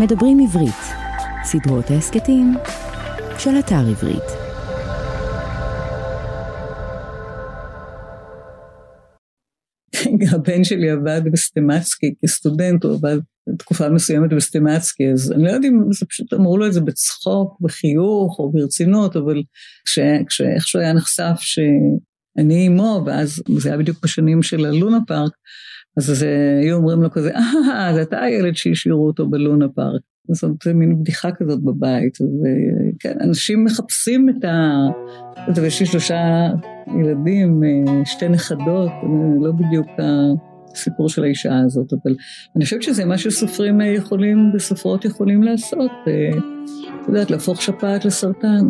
מדברים עברית, סדרות ההסכתים של אתר עברית. הבן שלי עבד בסטמצקי כסטודנט, הוא עבד תקופה מסוימת בסטמצקי, אז אני לא יודעת אם זה פשוט אמרו לו את זה בצחוק, בחיוך או ברצינות, אבל כשאיכשהו היה נחשף שאני אימו, ואז זה היה בדיוק בשנים של הלונה פארק, אז היו אומרים לו כזה, אה, זה אתה הילד שהשאירו אותו בלונה פארק. זאת מין בדיחה כזאת בבית, וכן, אנשים מחפשים את ה... ויש לי שלושה ילדים, שתי נכדות, לא בדיוק הסיפור של האישה הזאת, אבל אני חושבת שזה מה שסופרים יכולים וסופרות יכולים לעשות, את יודעת, להפוך שפעת לסרטן.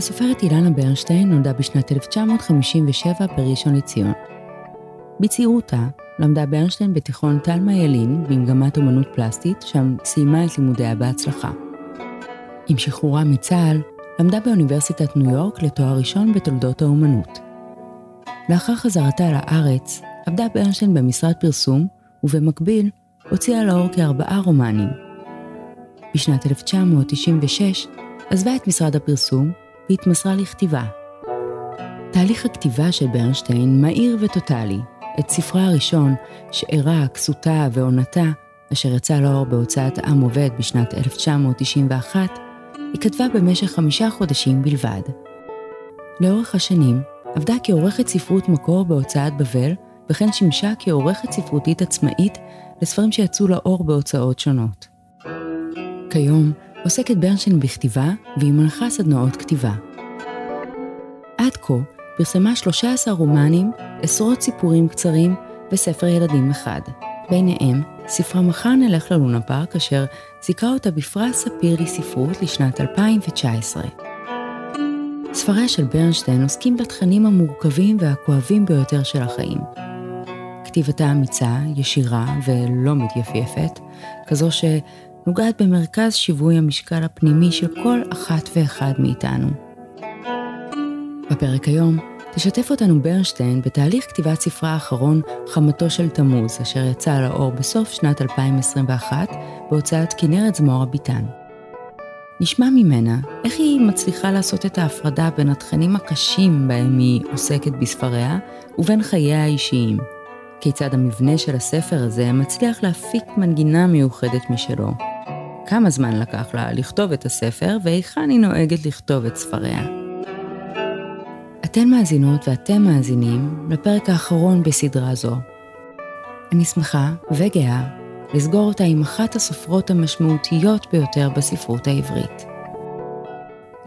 הסופרת אילנה ברנשטיין נולדה בשנת 1957 בראשון לציון. בצעירותה למדה ברנשטיין בתיכון תלמה ילין במגמת אומנות פלסטית, שם סיימה את לימודיה בהצלחה. עם שחרורה מצה"ל, למדה באוניברסיטת ניו יורק לתואר ראשון בתולדות האומנות. לאחר חזרתה לארץ, עבדה ברנשטיין במשרד פרסום, ובמקביל הוציאה לאור כארבעה רומנים. בשנת 1996 עזבה את משרד הפרסום והתמסרה לכתיבה. תהליך הכתיבה של ברנשטיין מהיר וטוטאלי. את ספרה הראשון, שאירה, כסותה ועונתה, אשר יצא לאור בהוצאת עם עובד בשנת 1991, היא כתבה במשך חמישה חודשים בלבד. לאורך השנים עבדה כעורכת ספרות מקור בהוצאת בבל, וכן שימשה כעורכת ספרותית עצמאית לספרים שיצאו לאור בהוצאות שונות. כיום עוסקת ברנשטיין בכתיבה והיא מנחה סדנאות כתיבה. עד כה פרסמה 13 רומנים, עשרות סיפורים קצרים וספר ילדים אחד. ביניהם, ספרה מחר נלך ללונה פארק, אשר זיכה אותה בפרס ספיר לספרות לשנת 2019. ספריה של ברנשטיין עוסקים בתכנים המורכבים והכואבים ביותר של החיים. כתיבתה אמיצה, ישירה ולא מתייפייפת, כזו שנוגעת במרכז שיווי המשקל הפנימי של כל אחת ואחד מאיתנו. בפרק היום תשתף אותנו ברנשטיין בתהליך כתיבת ספרה האחרון, חמתו של תמוז, אשר יצא לאור בסוף שנת 2021 בהוצאת כנרת זמורה ביטן. נשמע ממנה איך היא מצליחה לעשות את ההפרדה בין התכנים הקשים בהם היא עוסקת בספריה ובין חייה האישיים. כיצד המבנה של הספר הזה מצליח להפיק מנגינה מיוחדת משלו. כמה זמן לקח לה לכתוב את הספר והיכן היא נוהגת לכתוב את ספריה. אתן מאזינות ואתם מאזינים לפרק האחרון בסדרה זו. אני שמחה וגאה לסגור אותה עם אחת הסופרות המשמעותיות ביותר בספרות העברית.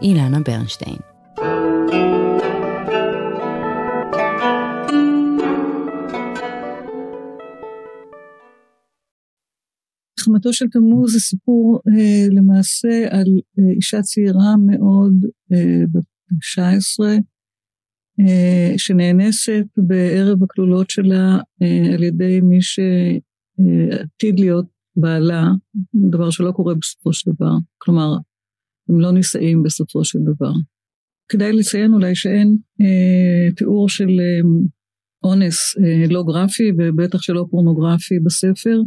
אילנה ברנשטיין. חמתו של תמוז זה סיפור אה, למעשה על אה, אישה צעירה מאוד, אה, בת 19, אה, שנאנסת בערב הכלולות שלה אה, על ידי מי שעתיד להיות בעלה, דבר שלא קורה בסופו של דבר. כלומר, הם לא נישאים בסופו של דבר. כדאי לציין אולי שאין אה, תיאור של אה, אונס אה, לא גרפי ובטח שלא פורנוגרפי בספר,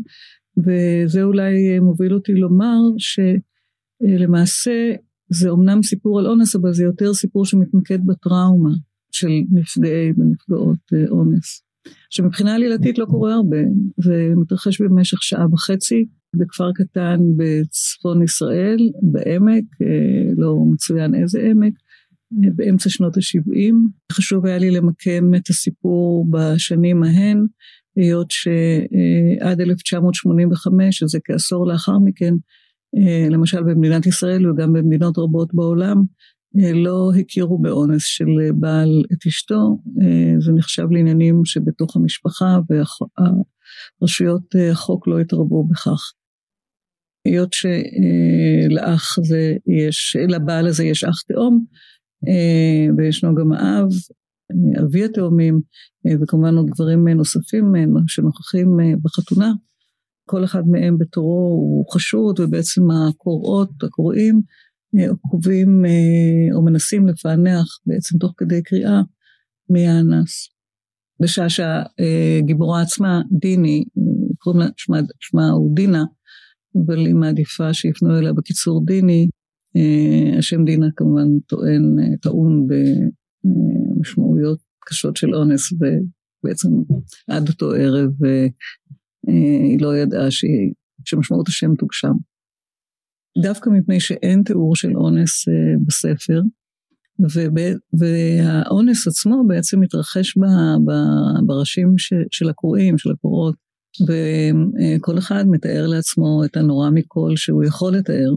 וזה אולי מוביל אותי לומר שלמעשה אה, זה אומנם סיפור על אונס, אבל זה יותר סיפור שמתמקד בטראומה. של נפגעי ונפגעות אה, אונס. שמבחינה עלילתית לא קורה הרבה, זה מתרחש במשך שעה וחצי בכפר קטן בצפון ישראל, בעמק, אה, לא מצוין איזה עמק, אה, באמצע שנות ה-70. חשוב היה לי למקם את הסיפור בשנים ההן, היות שעד 1985, שזה כעשור לאחר מכן, למשל במדינת ישראל וגם במדינות רבות בעולם, אה, לא הכירו באונס של בעל את אשתו, אה, זה נחשב לעניינים שבתוך המשפחה ורשויות אה, החוק לא התערבו בכך. היות שלאח הזה יש, לבעל הזה יש אח תאום, וישנו גם האב, אבי התאומים, וכמובן עוד דברים נוספים שנוכחים בחתונה. כל אחד מהם בתורו הוא חשוד, ובעצם הקוראות, הקוראים, עוקבים אה, או מנסים לפענח בעצם תוך כדי קריאה מי האנס. בשעה שהגיבורה עצמה, דיני, קוראים לה, שמה, שמה הוא דינה, אבל היא מעדיפה שיפנו אליה בקיצור דיני. השם דינה כמובן טוען, טעון במשמעויות קשות של אונס, ובעצם עד אותו ערב היא לא ידעה שהיא, שמשמעות השם תוגשם. דווקא מפני שאין תיאור של אונס בספר, והאונס עצמו בעצם מתרחש בראשים של הקוראים, של הקוראות, וכל אחד מתאר לעצמו את הנורא מכל שהוא יכול לתאר.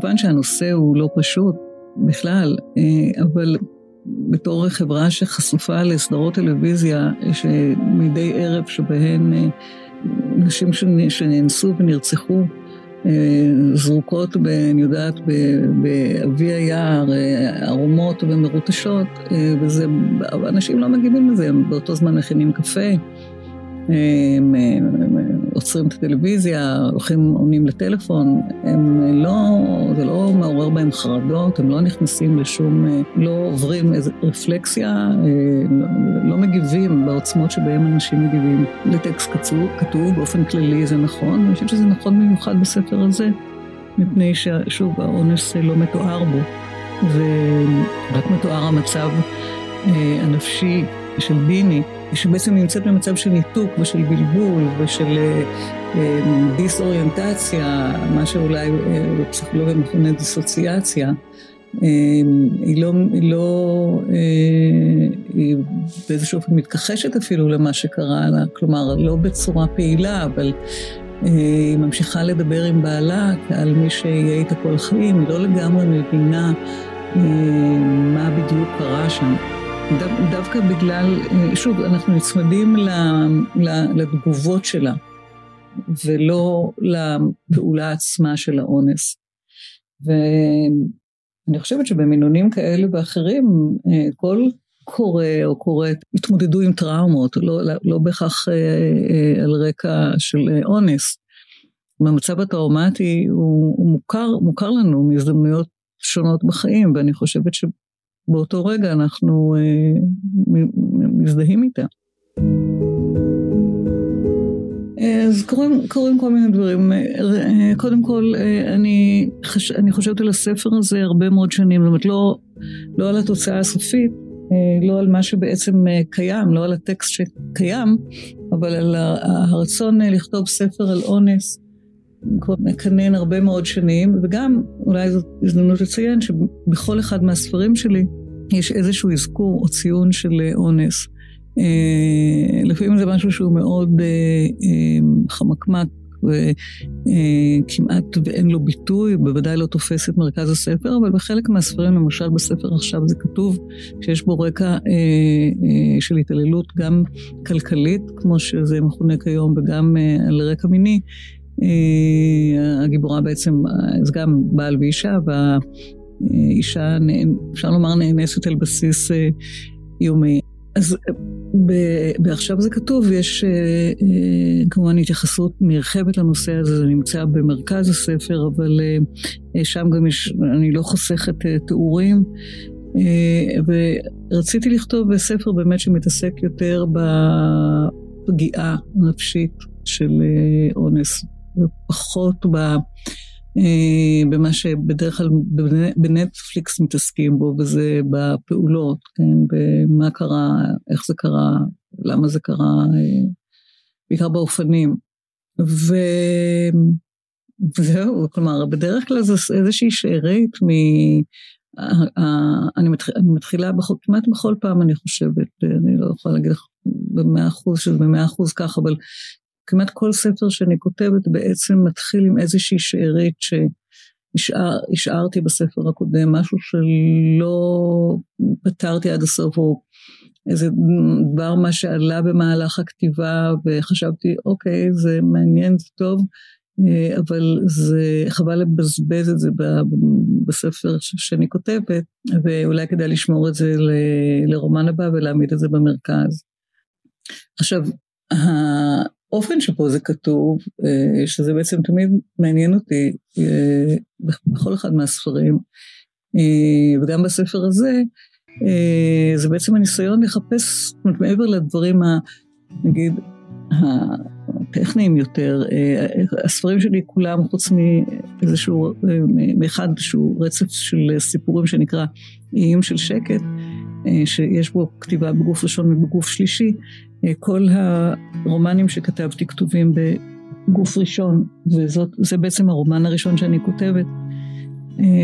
כמובן שהנושא הוא לא פשוט בכלל, אבל בתור חברה שחשופה לסדרות טלוויזיה שמדי ערב שבהן נשים שנאנסו ונרצחו אה, זרוקות, ב, אני יודעת, באבי היער, אה, ערומות ומרוטשות, אה, וזה, אנשים לא מגיבים לזה, הם באותו זמן מכינים קפה. הם עוצרים את הטלוויזיה, הולכים, עונים לטלפון, הם לא, זה לא מעורר בהם חרדות, הם לא נכנסים לשום, לא עוברים איזו רפלקסיה, לא מגיבים בעוצמות שבהם אנשים מגיבים לטקסט כתוב, כתוב באופן כללי זה נכון, ואני חושבת שזה נכון במיוחד בספר הזה, מפני ששוב, האונס לא מתואר בו, ורק מתואר המצב הנפשי של ביני. שבעצם נמצאת במצב של ניתוק ושל בלבול ושל אה, אה, דיסאוריינטציה, מה שאולי אה, בפסיכולוגיה מכונה דיסוציאציה. היא לא, היא לא, היא באיזשהו אופן מתכחשת אפילו למה שקרה לה, כלומר לא בצורה פעילה, אבל היא ממשיכה לדבר עם בעלה כעל מי שיהיה איתה כל החיים, היא לא לגמרי מבינה מה בדיוק קרה שם. דו, דווקא בגלל, שוב, אנחנו נצמדים לתגובות שלה, ולא לפעולה עצמה של האונס. ואני חושבת שבמינונים כאלה ואחרים, כל קורא או קוראת התמודדו עם טראומות, לא, לא בהכרח אה, על רקע של אונס. המצב הטראומטי הוא, הוא מוכר, מוכר לנו מהזדמנויות שונות בחיים, ואני חושבת ש... באותו רגע אנחנו אה, מזדהים איתה. אז קורים, קורים כל מיני דברים. אה, קודם כל, אה, אני, חש, אני חושבת על הספר הזה הרבה מאוד שנים, זאת אומרת, לא, לא על התוצאה הסופית, אה, לא על מה שבעצם קיים, לא על הטקסט שקיים, אבל על הרצון לכתוב ספר על אונס, מקנן הרבה מאוד שנים, וגם, אולי זאת הזדמנות לציין, שבכל אחד מהספרים שלי יש איזשהו אזכור או ציון של אונס. אה, לפעמים זה משהו שהוא מאוד אה, אה, חמקמק וכמעט ואין לו ביטוי, בוודאי לא תופס את מרכז הספר, אבל בחלק מהספרים, למשל בספר עכשיו זה כתוב שיש בו רקע של התעללות גם כלכלית, כמו שזה מכונה כיום, וגם על רקע מיני. הגיבורה בעצם, זה גם בעל ואישה, והאישה, אפשר לומר, נאנסת על בסיס יומי. אז בעכשיו זה כתוב, יש אה, אה, כמובן התייחסות נרחבת לנושא הזה, זה נמצא במרכז הספר, אבל אה, שם גם יש, אני לא חוסכת תיאורים. ורציתי לכתוב בספר באמת שמתעסק יותר בפגיעה הנפשית של אונס, ופחות ב... אה, במה שבדרך כלל בנטפליקס מתעסקים בו, וזה בפעולות, כן, במה קרה, איך זה קרה, למה זה קרה, אה, בעיקר באופנים. ו... וזהו, כלומר, בדרך כלל זה איזושהי שארית מ... אני, מתח... אני מתחילה בכל, כמעט בכל פעם, אני חושבת, אני לא יכולה להגיד לך במאה אחוז שזה במאה אחוז כך, אבל כמעט כל ספר שאני כותבת בעצם מתחיל עם איזושהי שארית שהשארתי בספר הקודם, משהו שלא פתרתי עד הסוף, או איזה דבר מה שעלה במהלך הכתיבה, וחשבתי, אוקיי, זה מעניין, זה טוב, אה, אבל זה חבל לבזבז את זה בספר שאני כותבת, ואולי כדאי לשמור את זה לרומן הבא ולהעמיד את זה במרכז. עכשיו, האופן שבו זה כתוב, אה, שזה בעצם תמיד מעניין אותי אה, בכל אחד מהספרים, אה, וגם בספר הזה, זה בעצם הניסיון לחפש, זאת אומרת, מעבר לדברים, ה, נגיד, הטכניים יותר, הספרים שלי כולם, חוץ מאיזשהו, מאחד שהוא רצף של סיפורים שנקרא איים של שקט, שיש בו כתיבה בגוף ראשון ובגוף שלישי, כל הרומנים שכתבתי כתובים בגוף ראשון, וזה בעצם הרומן הראשון שאני כותבת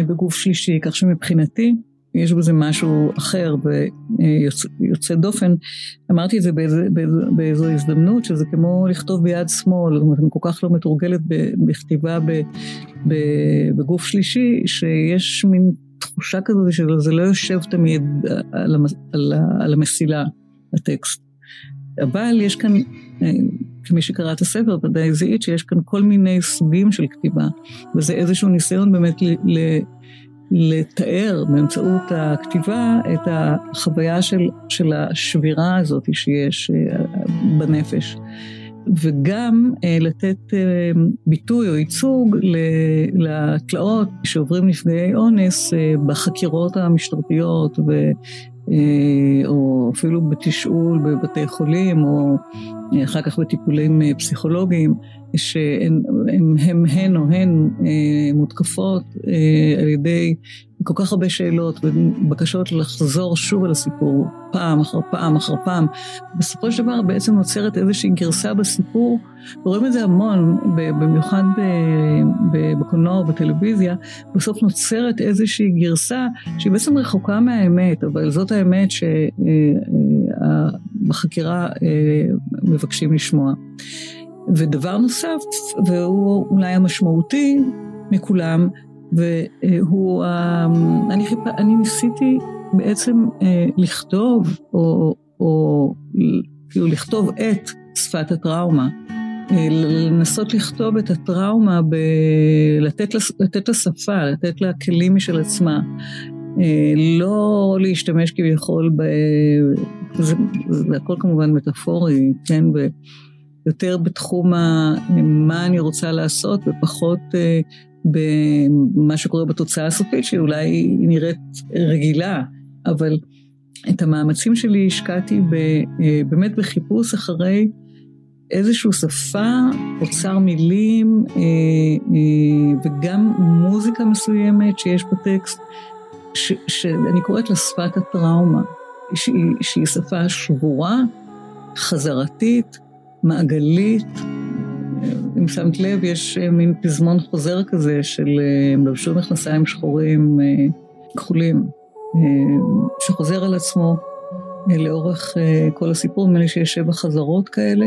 בגוף שלישי, כך שמבחינתי יש בזה משהו אחר ויוצא דופן. אמרתי את זה באיזו, באיזו, באיזו הזדמנות, שזה כמו לכתוב ביד שמאל, זאת אומרת, אני כל כך לא מתורגלת בכתיבה בגוף שלישי, שיש מין תחושה כזאת שזה לא יושב תמיד על, המס, על, על המסילה, הטקסט. אבל יש כאן, אה, כמי שקרא את הספר, ודאי זיהית שיש כאן כל מיני סוגים של כתיבה, וזה איזשהו ניסיון באמת ל, ל, לתאר באמצעות הכתיבה את החוויה של, של השבירה הזאת שיש אה, בנפש. וגם אה, לתת אה, ביטוי או ייצוג לתלאות שעוברים נפגעי אונס אה, בחקירות המשטרתיות ו, או אפילו בתשאול בבתי חולים או אחר כך בטיפולים פסיכולוגיים. שהן הם, הן או הן אה, מותקפות אה, על ידי כל כך הרבה שאלות ובקשות לחזור שוב על הסיפור פעם אחר פעם אחר פעם. בסופו של דבר בעצם נוצרת איזושהי גרסה בסיפור, ורואים את זה המון, במיוחד בקולנוע או בטלוויזיה, בסוף נוצרת איזושהי גרסה שהיא בעצם רחוקה מהאמת, אבל זאת האמת שבחקירה אה, מבקשים לשמוע. ודבר נוסף, והוא אולי המשמעותי מכולם, והוא, אני, חיפ... אני ניסיתי בעצם אה, לכתוב, או, או כאילו לכתוב את שפת הטראומה. אה, לנסות לכתוב את הטראומה, ב... לתת, לס... לתת לה שפה, לתת לה כלים משל עצמה. אה, לא להשתמש כביכול, ב... זה, זה הכל כמובן מטאפורי, כן? ב... יותר בתחום ה, מה אני רוצה לעשות ופחות אה, במה שקורה בתוצאה הסופית, שאולי היא נראית רגילה, אבל את המאמצים שלי השקעתי ב, אה, באמת בחיפוש אחרי איזושהי שפה, אוצר מילים אה, וגם מוזיקה מסוימת שיש בטקסט, ש, שאני קוראת לה שפת הטראומה, שהיא, שהיא שפה שבורה, חזרתית, מעגלית. אם שמת לב, יש אה, מין פזמון חוזר כזה של אה, הם לבשו מכנסיים שחורים אה, כחולים, שחוזר על עצמו לאורך כל הסיפור, נדמה לי שיש שבע חזרות כאלה,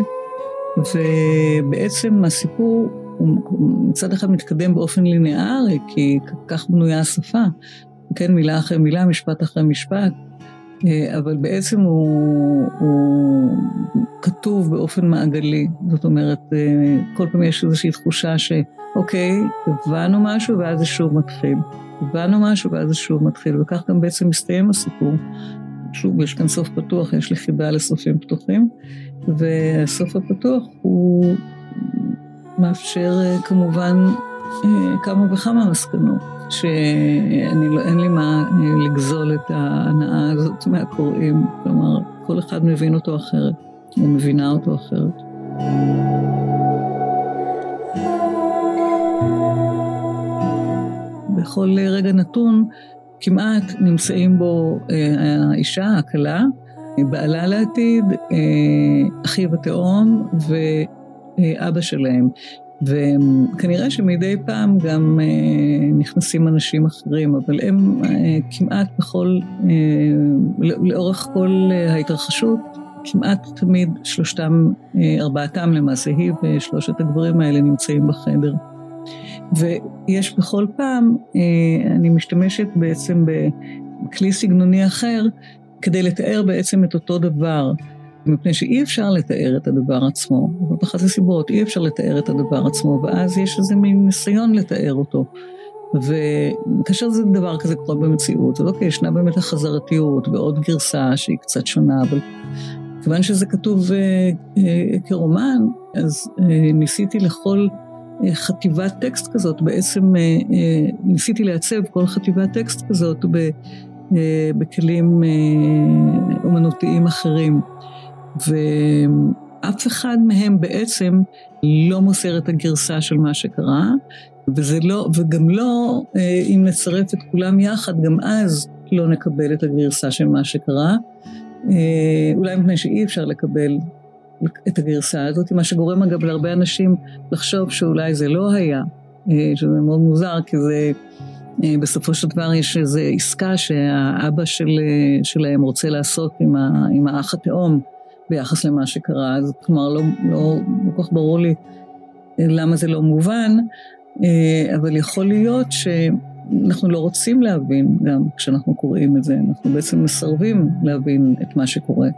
ובעצם הסיפור הוא מצד אחד מתקדם באופן ליניארי, כי כך בנויה השפה, כן, מילה אחרי מילה, משפט אחרי משפט, אבל בעצם הוא, הוא כתוב באופן מעגלי. זאת אומרת, אה, כל פעם יש איזושהי תחושה שאוקיי, הבנו משהו ואז זה שוב מתחיל. הבנו משהו ואז זה שוב מתחיל, וכך גם בעצם מסתיים הסיפור. שוב, יש כאן סוף פתוח, יש לי חיבה לסופים פתוחים, והסוף הפתוח הוא מאפשר אה, כמובן כמה וכמה מסקנות. שאין לא, לי מה אה, לגזול את ההנאה הזאת מהקוראים. כלומר, כל אחד מבין אותו אחרת, או מבינה אותו אחרת. בכל רגע נתון כמעט נמצאים בו אה, האישה, הכלה, בעלה לעתיד, אה, אחיו התאום ואבא שלהם. וכנראה שמדי פעם גם אה, נכנסים אנשים אחרים, אבל הם אה, כמעט בכל, אה, לאורך כל ההתרחשות, כמעט תמיד שלושתם, ארבעתם למעשה, היא ושלושת הגברים האלה נמצאים בחדר. ויש בכל פעם, אני משתמשת בעצם בכלי סגנוני אחר, כדי לתאר בעצם את אותו דבר. מפני שאי אפשר לתאר את הדבר עצמו, זאת אחת הסיבות, אי אפשר לתאר את הדבר עצמו, ואז יש איזה מין ניסיון לתאר אותו. וכאשר זה דבר כזה קורה במציאות, אז אוקיי, ישנה באמת החזרתיות ועוד גרסה שהיא קצת שונה, אבל כיוון שזה כתוב אה, אה, כרומן, אז אה, ניסיתי לכל אה, חטיבת טקסט כזאת, בעצם אה, אה, ניסיתי לעצב כל חטיבת טקסט כזאת ב... בכלים אומנותיים אחרים. ואף אחד מהם בעצם לא מוסר את הגרסה של מה שקרה, וזה לא, וגם לא, אם נצרף את כולם יחד, גם אז לא נקבל את הגרסה של מה שקרה. אולי מפני שאי אפשר לקבל את הגרסה הזאת, מה שגורם אגב להרבה אנשים לחשוב שאולי זה לא היה, אה, שזה מאוד מוזר, כי זה, אה, בסופו של דבר יש איזו עסקה שהאבא של, אה, שלהם רוצה לעשות עם, ה, עם האח התאום ביחס למה שקרה, אז כלומר לא, לא, לא כל כך ברור לי למה זה לא מובן, אבל יכול להיות ש... אנחנו לא רוצים להבין גם כשאנחנו קוראים את זה, אנחנו בעצם מסרבים להבין את מה שקורה.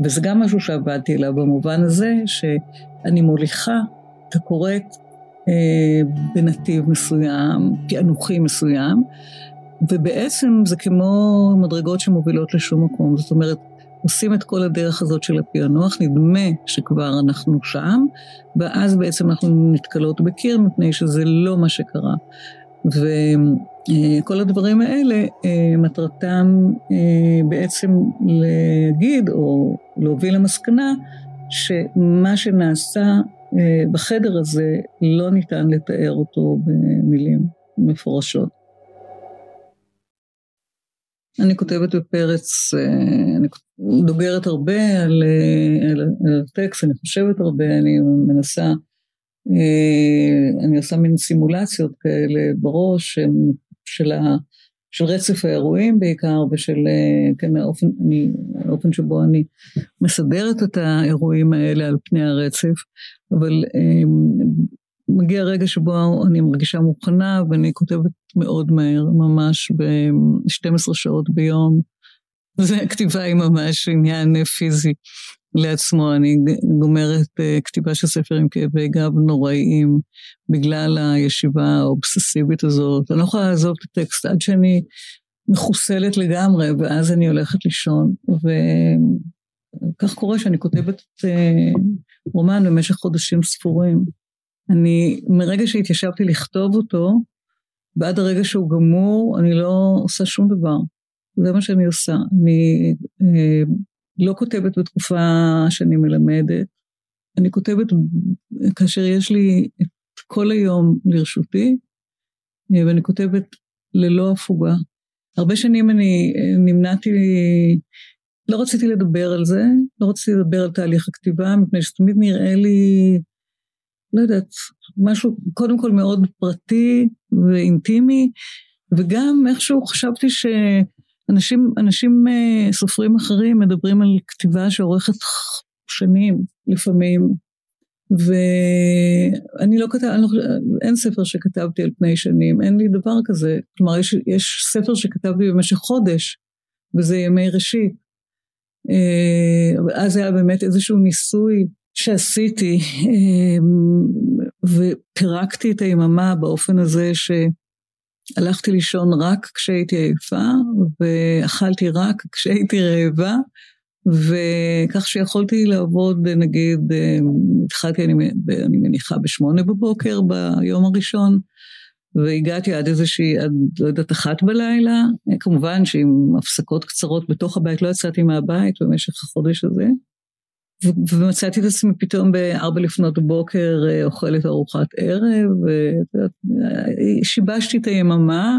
וזה גם משהו שעבדתי אליו במובן הזה, שאני מוליכה את הקוראת אה, בנתיב מסוים, פענוחי מסוים, ובעצם זה כמו מדרגות שמובילות לשום מקום. זאת אומרת, עושים את כל הדרך הזאת של הפענוח, נדמה שכבר אנחנו שם, ואז בעצם אנחנו נתקלות בקיר מפני שזה לא מה שקרה. וכל הדברים האלה, אה, מטרתם אה, בעצם להגיד או להוביל למסקנה שמה שנעשה אה, בחדר הזה לא ניתן לתאר אותו במילים מפורשות. אני כותבת בפרץ, אני דוגרת הרבה על, על, על הטקסט, אני חושבת הרבה, אני מנסה אה, אני עושה מין סימולציות כאלה בראש של, ה, של רצף האירועים בעיקר ושל אה, כן, האופן, אני, האופן שבו אני מסדרת את האירועים האלה על פני הרצף, אבל אה, מגיע רגע שבו אני מרגישה מוכנה ואני כותבת מאוד מהר, ממש ב-12 שעות ביום. זה כתיבה היא ממש עניין פיזי. לעצמו. אני גומרת uh, כתיבה של ספר עם כאבי גב נוראיים בגלל הישיבה האובססיבית הזאת. אני לא יכולה לעזוב את הטקסט עד שאני מחוסלת לגמרי, ואז אני הולכת לישון. וכך קורה שאני כותבת uh, רומן במשך חודשים ספורים. אני, מרגע שהתיישבתי לכתוב אותו, ועד הרגע שהוא גמור, אני לא עושה שום דבר. זה מה שאני עושה. אני uh, לא כותבת בתקופה שאני מלמדת, אני כותבת כאשר יש לי את כל היום לרשותי, אה, ואני כותבת ללא הפוגה. הרבה שנים אני אה, נמנעתי, לא רציתי לדבר על זה, לא רציתי לדבר על תהליך הכתיבה, מפני שתמיד נראה לי, לא יודעת, משהו קודם כל מאוד פרטי ואינטימי, וגם איכשהו חשבתי ש... אנשים, אה, סופרים אחרים מדברים על כתיבה שאורכת שנים לפעמים, ואני לא כתב, לא, אין ספר שכתבתי על פני שנים, אין לי דבר כזה. כלומר, יש, יש ספר שכתבתי במשך חודש, וזה ימי ראשית. אה, אז היה באמת איזשהו ניסוי שעשיתי, אה, ופירקתי את היממה באופן הזה ש... הלכתי לישון רק כשהייתי עייפה, ואכלתי רק כשהייתי רעבה, וכך שיכולתי לעבוד, נגיד, התחלתי, אני, אני מניחה, בשמונה בבוקר ביום הראשון, והגעתי עד איזושהי, עד, לא יודעת, אחת בלילה, כמובן שעם הפסקות קצרות בתוך הבית, לא יצאתי מהבית במשך החודש הזה. ומצאתי את עצמי פתאום בארבע לפנות בוקר אה, אוכלת ארוחת ערב, ושיבשתי את היממה,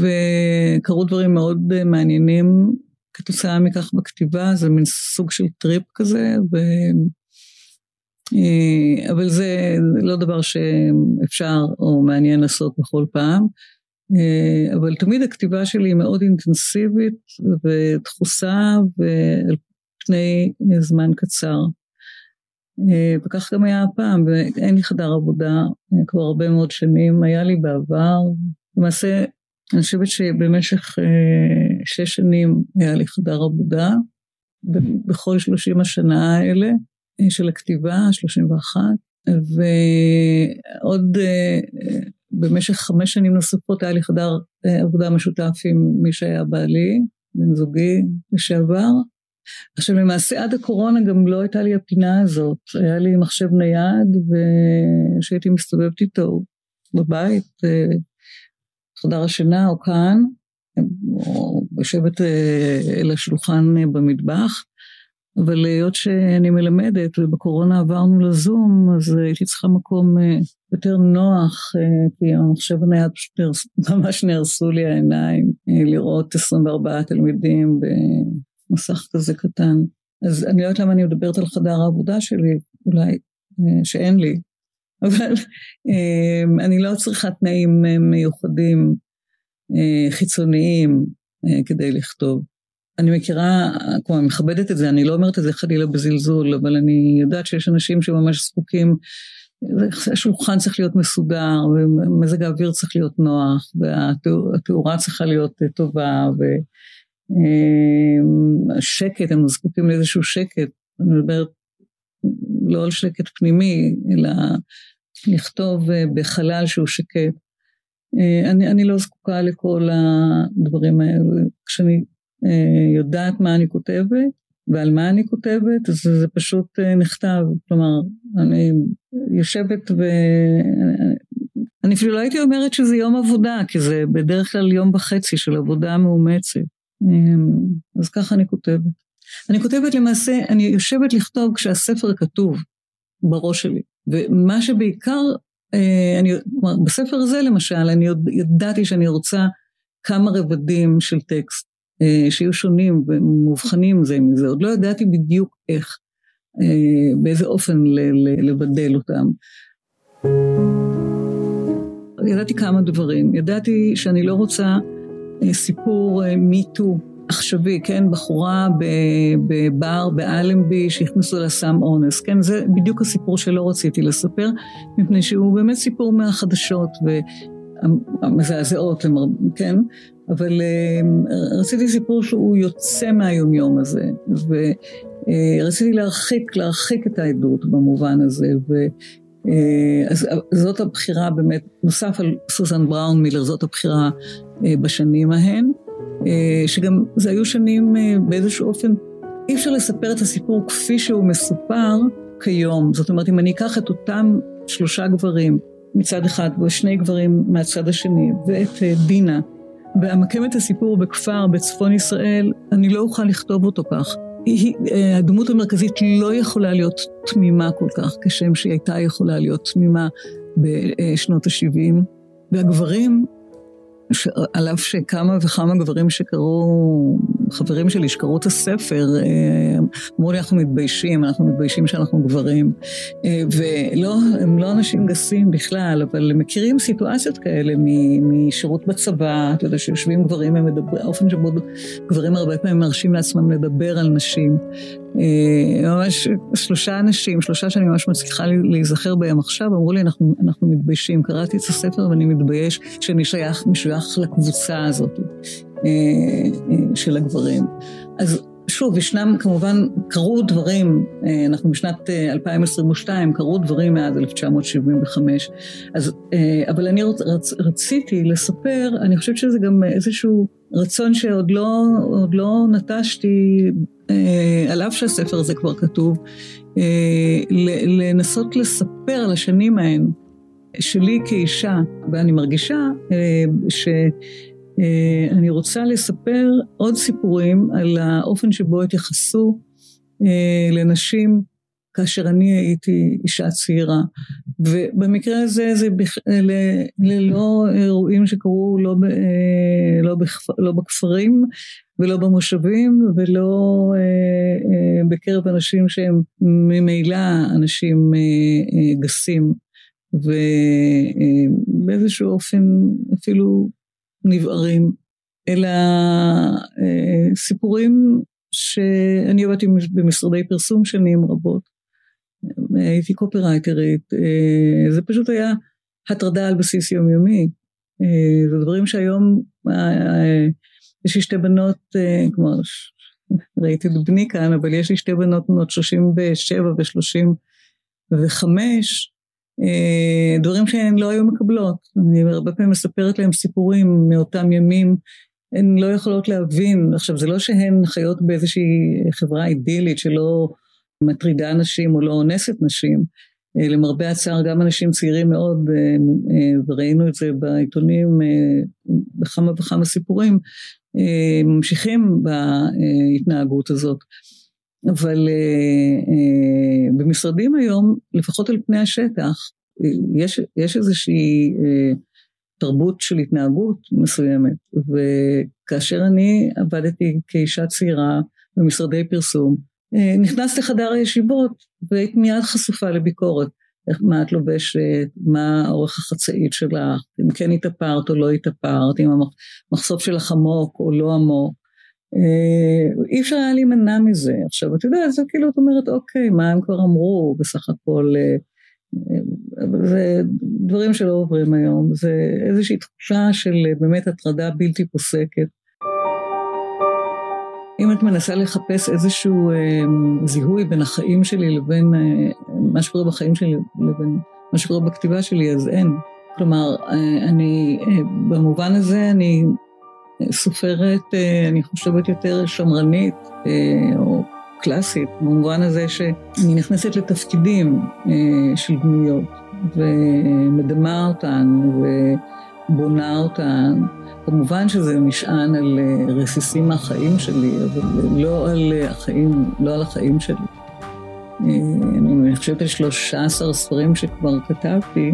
וקרו דברים מאוד אה, מעניינים כתוצאה מכך בכתיבה, זה מין סוג של טריפ כזה, ו... אה, אבל זה לא דבר שאפשר או מעניין לעשות בכל פעם. אבל תמיד הכתיבה שלי היא מאוד אינטנסיבית ודחוסה, ועל פני זמן קצר. אה, וכך גם היה הפעם, ואין לי חדר עבודה אה, כבר הרבה מאוד שנים, היה לי בעבר, למעשה אני חושבת שבמשך אה, שש שנים היה לי חדר עבודה, בכל שלושים השנה האלה של הכתיבה, שלושים ואחת, ועוד במשך חמש שנים נוספות היה לי חדר עבודה משותף עם מי שהיה בעלי, בן זוגי לשעבר, עכשיו למעשה עד הקורונה גם לא הייתה לי הפינה הזאת, היה לי מחשב נייד ושהייתי מסתובבת איתו בבית, חדר השינה או כאן, או יושבת אל השולחן במטבח, אבל היות שאני מלמדת ובקורונה עברנו לזום, אז הייתי צריכה מקום יותר נוח, כי המחשב הנייד פשוט ממש נהרסו לי העיניים, לראות 24 תלמידים במסך כזה קטן. אז אני לא יודעת למה אני מדברת על חדר העבודה שלי, אולי שאין לי, אבל אני לא צריכה תנאים מיוחדים חיצוניים כדי לכתוב. אני מכירה, כלומר, מכבדת את זה, אני לא אומרת את זה חלילה בזלזול, אבל אני יודעת שיש אנשים שממש זקוקים, השולחן צריך להיות מסודר, ומזג האוויר צריך להיות נוח, והתאורה צריכה להיות טובה, והשקט, הם זקוקים לאיזשהו שקט, אני מדברת לא על שקט פנימי, אלא לכתוב בחלל שהוא שקט. אני, אני לא זקוקה לכל הדברים האלו, כשאני אה, יודעת מה אני כותבת ועל מה אני כותבת, אז זה פשוט אה, נכתב. כלומר, אני יושבת ו... אני אפילו לא הייתי אומרת שזה יום עבודה, כי זה בדרך כלל יום וחצי של עבודה מאומצת. אמ, אז ככה אני כותבת. אני כותבת למעשה, אני יושבת לכתוב כשהספר כתוב בראש שלי. ומה שבעיקר, אה, אני, בספר הזה למשל, אני ידעתי שאני רוצה כמה רבדים של טקסט. אה, שיהיו שונים ומובחנים זה מזה, עוד לא ידעתי בדיוק איך, אה, באיזה אופן לבדל אותם. ידעתי כמה דברים, ידעתי שאני לא רוצה סיפור מיטו עכשווי, כן, בחורה בבר באלנבי שהכניסו לה סם אונס, כן, זה בדיוק הסיפור שלא רציתי לספר, מפני שהוא באמת סיפור מהחדשות והמזעזעות, כן, אבל uh, רציתי סיפור שהוא יוצא מהיומיום הזה, ורציתי uh, להרחיק, להרחיק את העדות במובן הזה, ו... אז זאת הבחירה באמת, נוסף על סוזן בראון מילר, זאת הבחירה uh, בשנים ההן, uh, שגם זה היו שנים באיזשהו אופן, אי אפשר לספר את הסיפור כפי שהוא מסופר כיום. זאת אומרת, אם אני אקח את אותם שלושה גברים מצד אחד ושני גברים מהצד השני, ואת דינה, ואמקם את הסיפור בכפר בצפון ישראל, אני לא אוכל לכתוב אותו כך. היא, אה, הדמות המרכזית לא יכולה להיות תמימה כל כך, כשם שהיא הייתה יכולה להיות תמימה בשנות ה-70. והגברים על אף שכמה וכמה גברים שקראו, חברים שלי שקראו את הספר, אה, אמרו לי אנחנו מתביישים, אנחנו מתביישים שאנחנו גברים. אה, ולא, הם לא אנשים גסים בכלל, אבל הם מכירים סיטואציות כאלה משירות בצבא, אתה יודע שיושבים גברים, הם מדברים, האופן שבו גברים הרבה פעמים מרשים לעצמם לדבר על נשים. אה, ממש שלושה אנשים, שלושה שאני ממש מצליחה להיזכר בהם עכשיו, אמרו לי, אנחנו, אנחנו מתביישים. קראתי את הספר ואני מתבייש שאני שייך, משוייך לקבוצה הזאת אה, אה, של הגברים. אז שוב, ישנם כמובן, קרו דברים, אנחנו בשנת 2022, קרו דברים מאז 1975, אז, אבל אני רצ, רציתי לספר, אני חושבת שזה גם איזשהו רצון שעוד לא, לא נטשתי אה, על אף שהספר הזה כבר כתוב, אה, לנסות לספר על השנים ההן שלי כאישה, ואני מרגישה אה, שאני רוצה לספר עוד סיפורים על האופן שבו התייחסו לנשים כאשר אני הייתי אישה צעירה. ובמקרה הזה זה בכ... ללא אירועים שקרו לא, ב... לא, בכפ... לא בכפרים ולא במושבים ולא אה, אה, בקרב אנשים שהם ממילא אנשים אה, אה, גסים. ובאיזשהו אה, אופן אפילו נבערים, אלא אה, סיפורים שאני עבדתי במשרדי פרסום שנים רבות, הייתי קופרייטרית, אה, זה פשוט היה הטרדה על בסיס יומיומי, אה, זה דברים שהיום אה, יש לי שתי בנות, כלומר, ראיתי את בני כאן, אבל יש לי שתי בנות בנות 37 ו-35, אה, דברים שהן לא היו מקבלות. אני הרבה פעמים מספרת להם סיפורים מאותם ימים, הן לא יכולות להבין. עכשיו, זה לא שהן חיות באיזושהי חברה אידילית שלא מטרידה נשים או לא אונסת נשים, למרבה הצער גם אנשים צעירים מאוד, וראינו את זה בעיתונים בכמה וכמה סיפורים, ממשיכים בהתנהגות הזאת. אבל במשרדים היום, לפחות על פני השטח, יש, יש איזושהי תרבות של התנהגות מסוימת, וכאשר אני עבדתי כאישה צעירה במשרדי פרסום, אה, נכנסת לחדר הישיבות והיית מיד חשופה לביקורת. איך, מה את לובשת, מה אורך החצאית שלך, אם כן התאפרת או לא התאפרת, אם המחשוף שלך עמוק או לא עמוק. אה, אי אפשר היה להימנע מזה. עכשיו, אתה יודע, זה כאילו, את אומרת, אוקיי, מה הם כבר אמרו, בסך הכל אה, זה דברים שלא עוברים היום, זה איזושהי תחושה של באמת הטרדה בלתי פוסקת. אם את מנסה לחפש איזשהו אה, זיהוי בין החיים שלי לבין אה, מה שקורה בחיים שלי לבין מה שקורה בכתיבה שלי, אז אין. כלומר, אה, אני, אה, במובן הזה אני סופרת, אה, אני חושבת, יותר שמרנית, אה, או קלאסית, במובן הזה שאני נכנסת לתפקידים אה, של דמויות, ומדמה אותן, ובונה אותן. כמובן שזה נשען על אה, רסיסים מהחיים שלי, אבל לא על החיים, לא על החיים שלי. אה, אני חושבת על 13 ספרים שכבר כתבתי,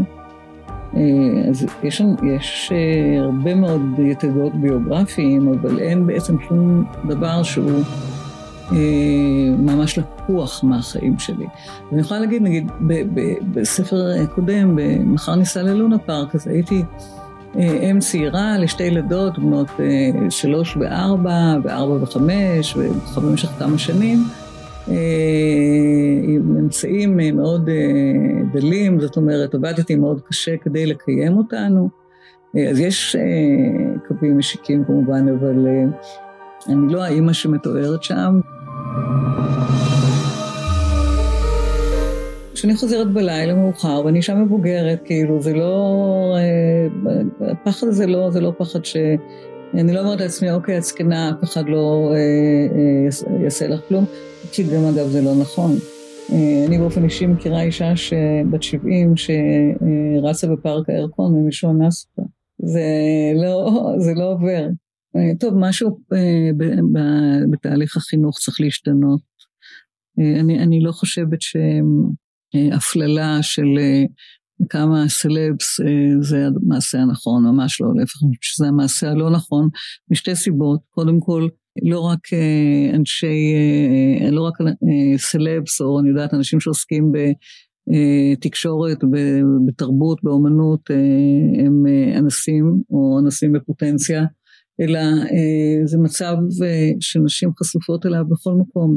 אז יש, יש הרבה מאוד יתדות ביוגרפיים, אבל אין בעצם שום דבר שהוא אה, ממש לקוח מהחיים שלי. ואני יכולה להגיד, נגיד, בספר קודם, במחר ניסע ללונה פארק, אז הייתי אה, אם צעירה לשתי ילדות, בנות אה, שלוש וארבע, וארבע וחמש, ובמשך כמה שנים, עם אמצעים מאוד דלים, זאת אומרת, עבדתי מאוד קשה כדי לקיים אותנו. אז יש קווים משיקים כמובן, אבל אני לא האימא שמתוארת שם. כשאני חוזרת בלילה מאוחר ואני אישה מבוגרת, כאילו, זה לא... אה, הפחד הזה לא, זה לא פחד ש... אני לא אומרת לעצמי, אוקיי, את זקנה, אף אחד לא אה, אה, יעשה לך כלום, כי גם אגב זה לא נכון. אני באופן אישי מכירה אישה בת 70 שרצה בפארק הירקון ומישהו אנס אותה. זה לא, זה לא עובר. טוב, משהו בתהליך החינוך צריך להשתנות. אני, אני לא חושבת שהפללה של כמה סלבס זה המעשה הנכון, ממש לא, להפך, שזה המעשה הלא נכון, משתי סיבות. קודם כל, לא רק אנשי, לא רק סלבס, או אני יודעת, אנשים שעוסקים בתקשורת, בתרבות, באומנות, הם אנסים, או אנסים בפוטנציה. אלא אה, זה מצב אה, שנשים חשופות אליו בכל מקום,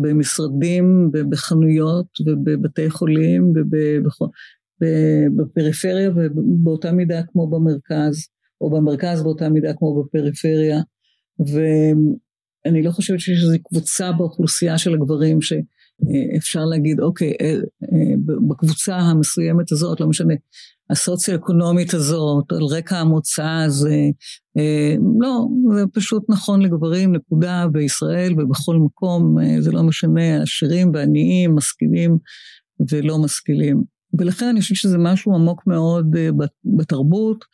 במשרדים, בחנויות ובבתי חולים ובפריפריה ובאותה מידה כמו במרכז, או במרכז באותה מידה כמו בפריפריה. ואני לא חושבת שיש איזו קבוצה באוכלוסייה של הגברים ש... אפשר להגיד, אוקיי, אה, בקבוצה המסוימת הזאת, לא משנה, הסוציו-אקונומית הזאת, על רקע המוצא הזה, אה, לא, זה פשוט נכון לגברים, נקודה, בישראל ובכל מקום, אה, זה לא משנה, עשירים ועניים, משכילים ולא משכילים. ולכן אני חושבת שזה משהו עמוק מאוד אה, בתרבות,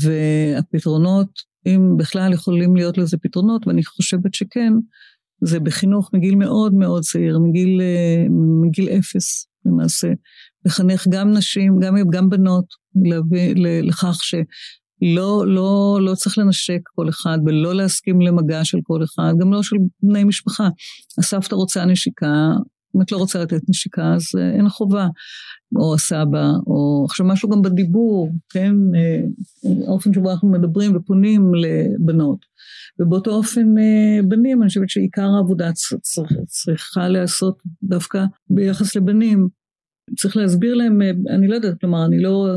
והפתרונות, אם בכלל יכולים להיות לזה פתרונות, ואני חושבת שכן, זה בחינוך מגיל מאוד מאוד צעיר, מגיל, מגיל אפס למעשה. לחנך גם נשים, גם, גם בנות, להביא לכך שלא לא, לא צריך לנשק כל אחד ולא להסכים למגע של כל אחד, גם לא של בני משפחה. הסבתא רוצה נשיקה, אם את לא רוצה לתת נשיקה אז אה, אין חובה, או הסבא, או עכשיו משהו גם בדיבור, כן, אה, האופן שבו אנחנו מדברים ופונים לבנות. ובאותו אופן אה, בנים, אני חושבת שעיקר העבודה צריכה להיעשות דווקא ביחס לבנים. צריך להסביר להם, אני לא יודעת, כלומר, אני לא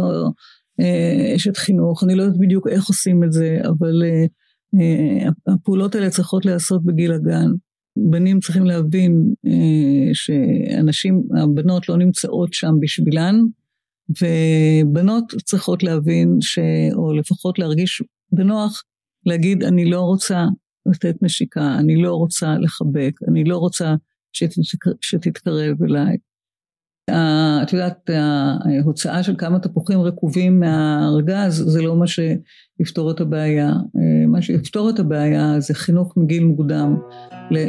אשת חינוך, אני לא יודעת בדיוק איך עושים את זה, אבל הפעולות האלה צריכות להיעשות בגיל הגן. בנים צריכים להבין שאנשים, הבנות לא נמצאות שם בשבילן, ובנות צריכות להבין, ש, או לפחות להרגיש בנוח, להגיד, אני לא רוצה לתת נשיקה, אני לא רוצה לחבק, אני לא רוצה שתתקרב אליי. את יודעת, ההוצאה של כמה תפוחים רקובים מהארגז זה לא מה שיפתור את הבעיה. מה שיפתור את הבעיה זה חינוך מגיל מוקדם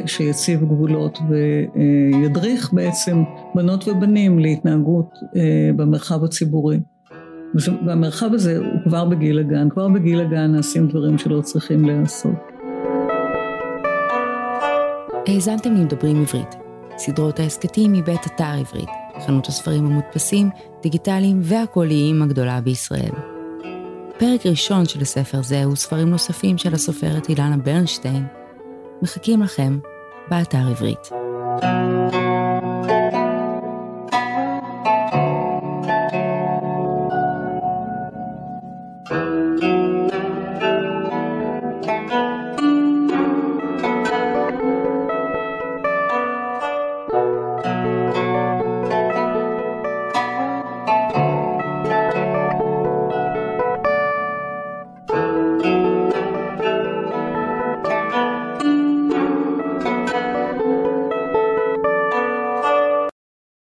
שיציב גבולות וידריך בעצם בנות ובנים להתנהגות במרחב הציבורי. והמרחב הזה הוא כבר בגיל הגן, כבר בגיל הגן נעשים דברים שלא צריכים להיעשות. האזנתם למדברים עברית, סדרות ההסכתים מבית אתר עברית, חנות הספרים המודפסים, דיגיטליים והקוליים הגדולה בישראל. פרק ראשון של הספר זה הוא ספרים נוספים של הסופרת אילנה ברנשטיין. מחכים לכם באתר עברית. thank you